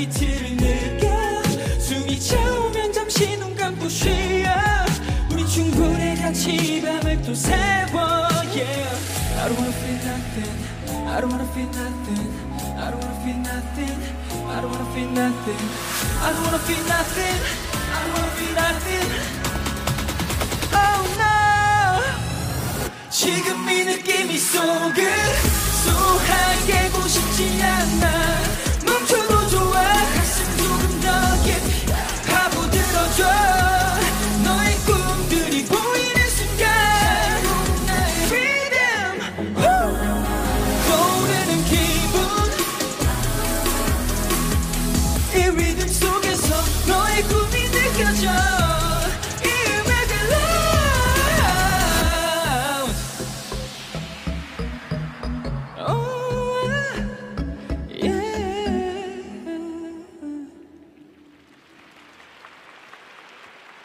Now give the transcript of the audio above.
비트를 느껴 숨이 차오면 잠시 눈 감고 쉬어 우리 충분해 같이 이 밤을 또 세워 yeah. I don't wanna feel nothing I don't wanna feel nothing I don't wanna feel nothing I don't wanna feel nothing I don't wanna feel nothing I don't wanna feel nothing Oh no 지금 이 느낌이 않아